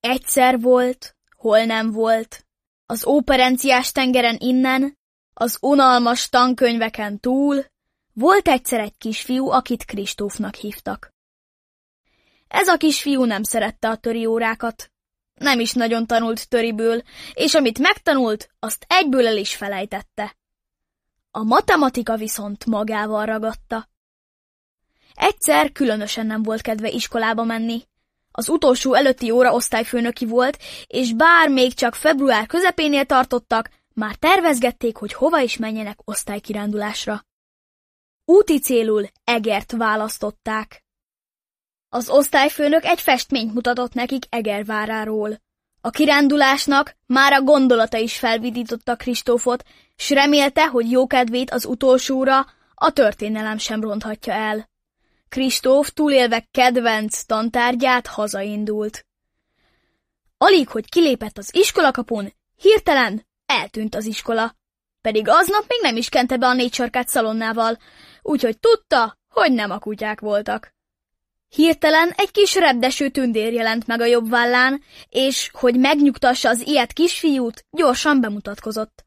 Egyszer volt, hol nem volt. Az óperenciás tengeren innen, az unalmas tankönyveken túl, volt egyszer egy kisfiú, akit Kristófnak hívtak. Ez a kisfiú nem szerette a töri órákat. Nem is nagyon tanult töriből, és amit megtanult, azt egyből el is felejtette. A matematika viszont magával ragadta. Egyszer különösen nem volt kedve iskolába menni. Az utolsó előtti óra osztályfőnöki volt, és bár még csak február közepénél tartottak, már tervezgették, hogy hova is menjenek osztálykirándulásra. Úti célul Egert választották. Az osztályfőnök egy festményt mutatott nekik Egerváráról. A kirándulásnak már a gondolata is felvidította Kristófot, s remélte, hogy jókedvét az utolsóra a történelem sem ronthatja el. Kristóf túlélve kedvenc tantárgyát hazaindult. Alig, hogy kilépett az iskolakapun, hirtelen eltűnt az iskola. Pedig aznap még nem is kente be a négy sarkát szalonnával, úgyhogy tudta, hogy nem a kutyák voltak. Hirtelen egy kis repdeső tündér jelent meg a jobb vállán, és, hogy megnyugtassa az ilyet kisfiút, gyorsan bemutatkozott.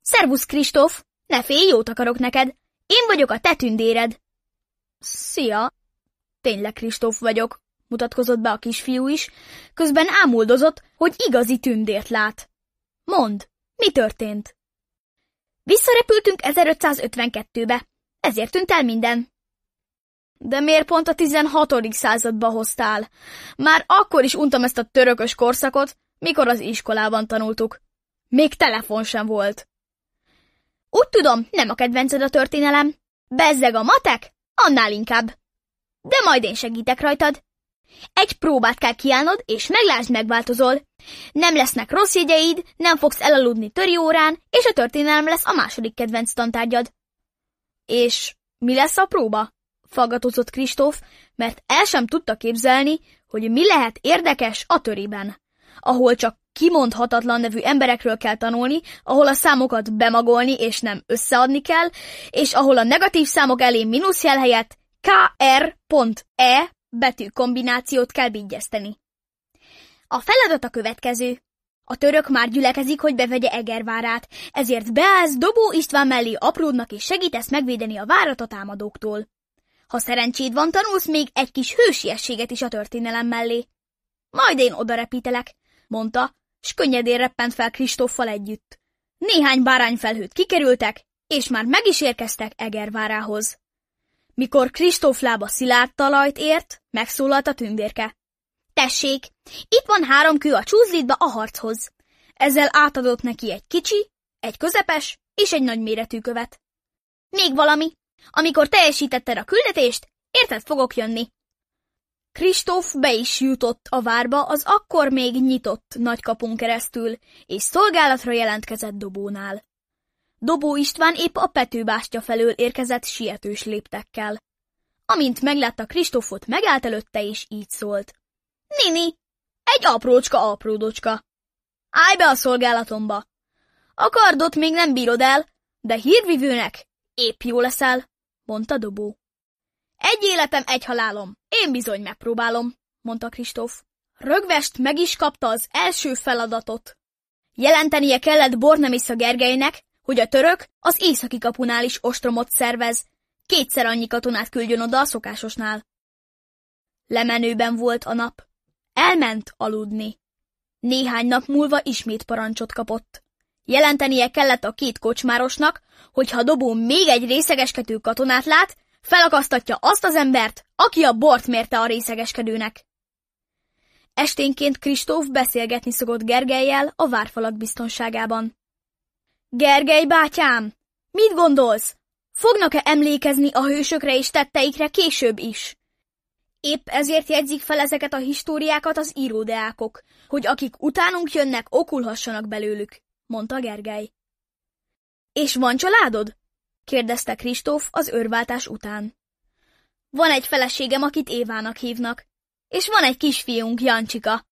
Szervusz, Kristóf! Ne félj, jót akarok neked! Én vagyok a te tündéred! Szia! Tényleg Kristóf vagyok, mutatkozott be a kisfiú is, közben ámuldozott, hogy igazi tündért lát. Mond, mi történt? Visszarepültünk 1552-be, ezért tűnt el minden. De miért pont a 16. századba hoztál? Már akkor is untam ezt a törökös korszakot, mikor az iskolában tanultuk. Még telefon sem volt. Úgy tudom, nem a kedvenced a történelem. Bezzeg a matek? Annál inkább. De majd én segítek rajtad. Egy próbát kell kiállnod, és meglásd, megváltozol. Nem lesznek rossz jegyeid, nem fogsz elaludni töri órán, és a történelem lesz a második kedvenc tantárgyad. És mi lesz a próba? Fagatozott Kristóf, mert el sem tudta képzelni, hogy mi lehet érdekes a töriben, ahol csak kimondhatatlan nevű emberekről kell tanulni, ahol a számokat bemagolni és nem összeadni kell, és ahol a negatív számok elé mínuszjel helyett KR.E betű kombinációt kell vigyeszteni. A feladat a következő. A török már gyülekezik, hogy bevegye Egervárát, ezért beállsz Dobó István mellé apródnak és segítesz megvédeni a várat a támadóktól. Ha szerencséd van, tanulsz még egy kis hősiességet is a történelem mellé. Majd én oda repítelek, mondta, s könnyedén reppent fel Kristóffal együtt. Néhány bárányfelhőt kikerültek, és már meg is érkeztek Egervárához. Mikor Kristóf lába szilárd talajt ért, megszólalt a tündérke. Tessék, itt van három kő a csúzlitba a harchoz. Ezzel átadott neki egy kicsi, egy közepes és egy nagyméretű követ. Még valami, amikor teljesítetted a küldetést, érted fogok jönni. Kristóf be is jutott a várba az akkor még nyitott nagykapun keresztül, és szolgálatra jelentkezett Dobónál. Dobó István épp a petőbástya felől érkezett sietős léptekkel. Amint meglátta Kristófot, megállt előtte, és így szólt. Nini, egy aprócska apródocska. Állj be a szolgálatomba. A kardot még nem bírod el, de hírvivőnek épp jó leszel, mondta Dobó. Egy életem, egy halálom. Én bizony megpróbálom, mondta Kristóf. Rögvest meg is kapta az első feladatot. Jelentenie kellett Bornemisza Gergelynek, hogy a török az északi kapunál is ostromot szervez, kétszer annyi katonát küldjön oda a szokásosnál. Lemenőben volt a nap. Elment aludni. Néhány nap múlva ismét parancsot kapott. Jelentenie kellett a két kocsmárosnak, hogy ha Dobó még egy részegeskedő katonát lát, felakasztatja azt az embert, aki a bort mérte a részegeskedőnek. Esténként Kristóf beszélgetni szokott Gergelyel a várfalak biztonságában. Gergely bátyám, mit gondolsz? Fognak-e emlékezni a hősökre és tetteikre később is? Épp ezért jegyzik fel ezeket a históriákat az íródeákok, hogy akik utánunk jönnek, okulhassanak belőlük, mondta Gergely. És van családod? Kérdezte Kristóf az őrváltás után. Van egy feleségem, akit Évának hívnak, és van egy kisfiunk, Jancsika.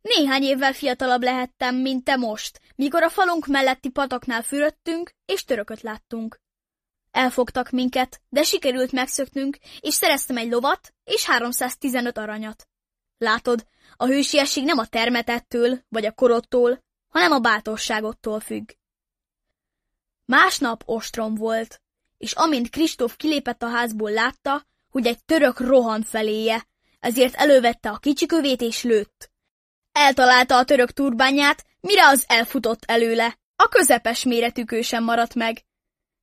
Néhány évvel fiatalabb lehettem, mint te most, mikor a falunk melletti pataknál fürödtünk, és törököt láttunk. Elfogtak minket, de sikerült megszöknünk, és szereztem egy lovat és 315 aranyat. Látod, a hősiesség nem a termetettől vagy a korottól, hanem a bátorságottól függ. Másnap ostrom volt, és amint Kristóf kilépett a házból látta, hogy egy török rohan feléje, ezért elővette a kicsikövét és lőtt. Eltalálta a török turbányát, mire az elfutott előle. A közepes méretű sem maradt meg.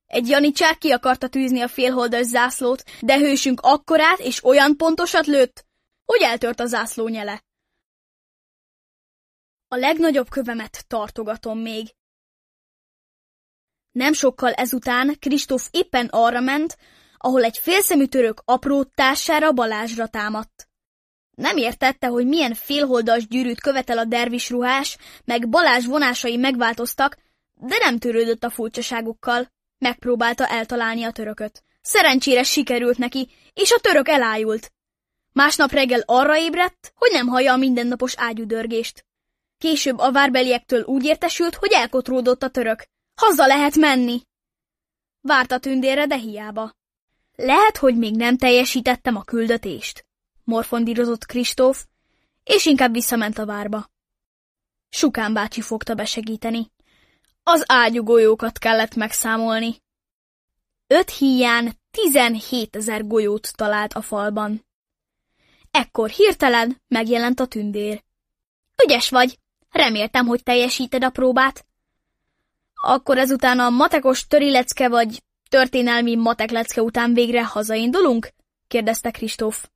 Egy janicsár ki akarta tűzni a félholdas zászlót, de hősünk akkorát és olyan pontosat lőtt, hogy eltört a zászló nyele. A legnagyobb kövemet tartogatom még. Nem sokkal ezután Kristóf éppen arra ment, ahol egy félszemű török aprótására Balázsra támadt. Nem értette, hogy milyen félholdas gyűrűt követel a dervis ruhás, meg Balázs vonásai megváltoztak, de nem törődött a furcsaságokkal. Megpróbálta eltalálni a törököt. Szerencsére sikerült neki, és a török elájult. Másnap reggel arra ébredt, hogy nem hallja a mindennapos ágyudörgést. Később a várbeliektől úgy értesült, hogy elkotródott a török. Haza lehet menni! Várta tündérre, de hiába. Lehet, hogy még nem teljesítettem a küldetést, morfondírozott Kristóf, és inkább visszament a várba. Sukán bácsi fogta besegíteni. Az ágyugolyókat kellett megszámolni. Öt híján tizenhét ezer golyót talált a falban. Ekkor hirtelen megjelent a tündér. Ügyes vagy, reméltem, hogy teljesíted a próbát. Akkor ezután a matekos törilecke vagy történelmi mateklecke után végre hazaindulunk? kérdezte Kristóf.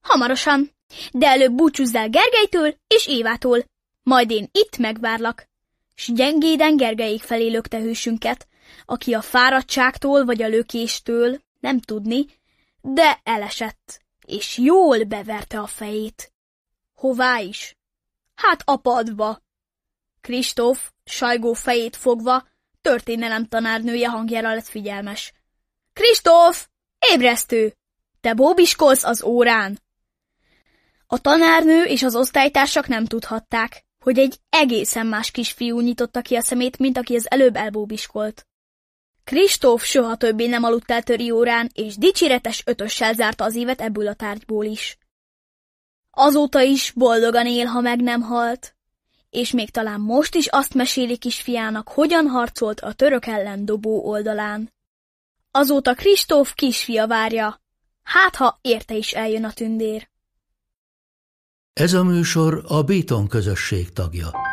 Hamarosan, de előbb búcsúzz el Gergelytől és Évától, majd én itt megvárlak. S gyengéden Gergelyék felé lökte hősünket, aki a fáradtságtól vagy a lökéstől, nem tudni, de elesett, és jól beverte a fejét. Hová is? Hát a padba. Kristóf, sajgó fejét fogva, történelem tanárnője hangjára lett figyelmes. Kristóf! Ébresztő! Te bóbiskolsz az órán! A tanárnő és az osztálytársak nem tudhatták, hogy egy egészen más kisfiú nyitotta ki a szemét, mint aki az előbb elbóbiskolt. Kristóf soha többé nem aludt el töri órán, és dicséretes ötössel zárta az évet ebből a tárgyból is. Azóta is boldogan él, ha meg nem halt, és még talán most is azt meséli kisfiának, hogyan harcolt a török ellen dobó oldalán. Azóta Kristóf kisfia várja, hát ha érte is eljön a tündér. Ez a műsor a Béton közösség tagja.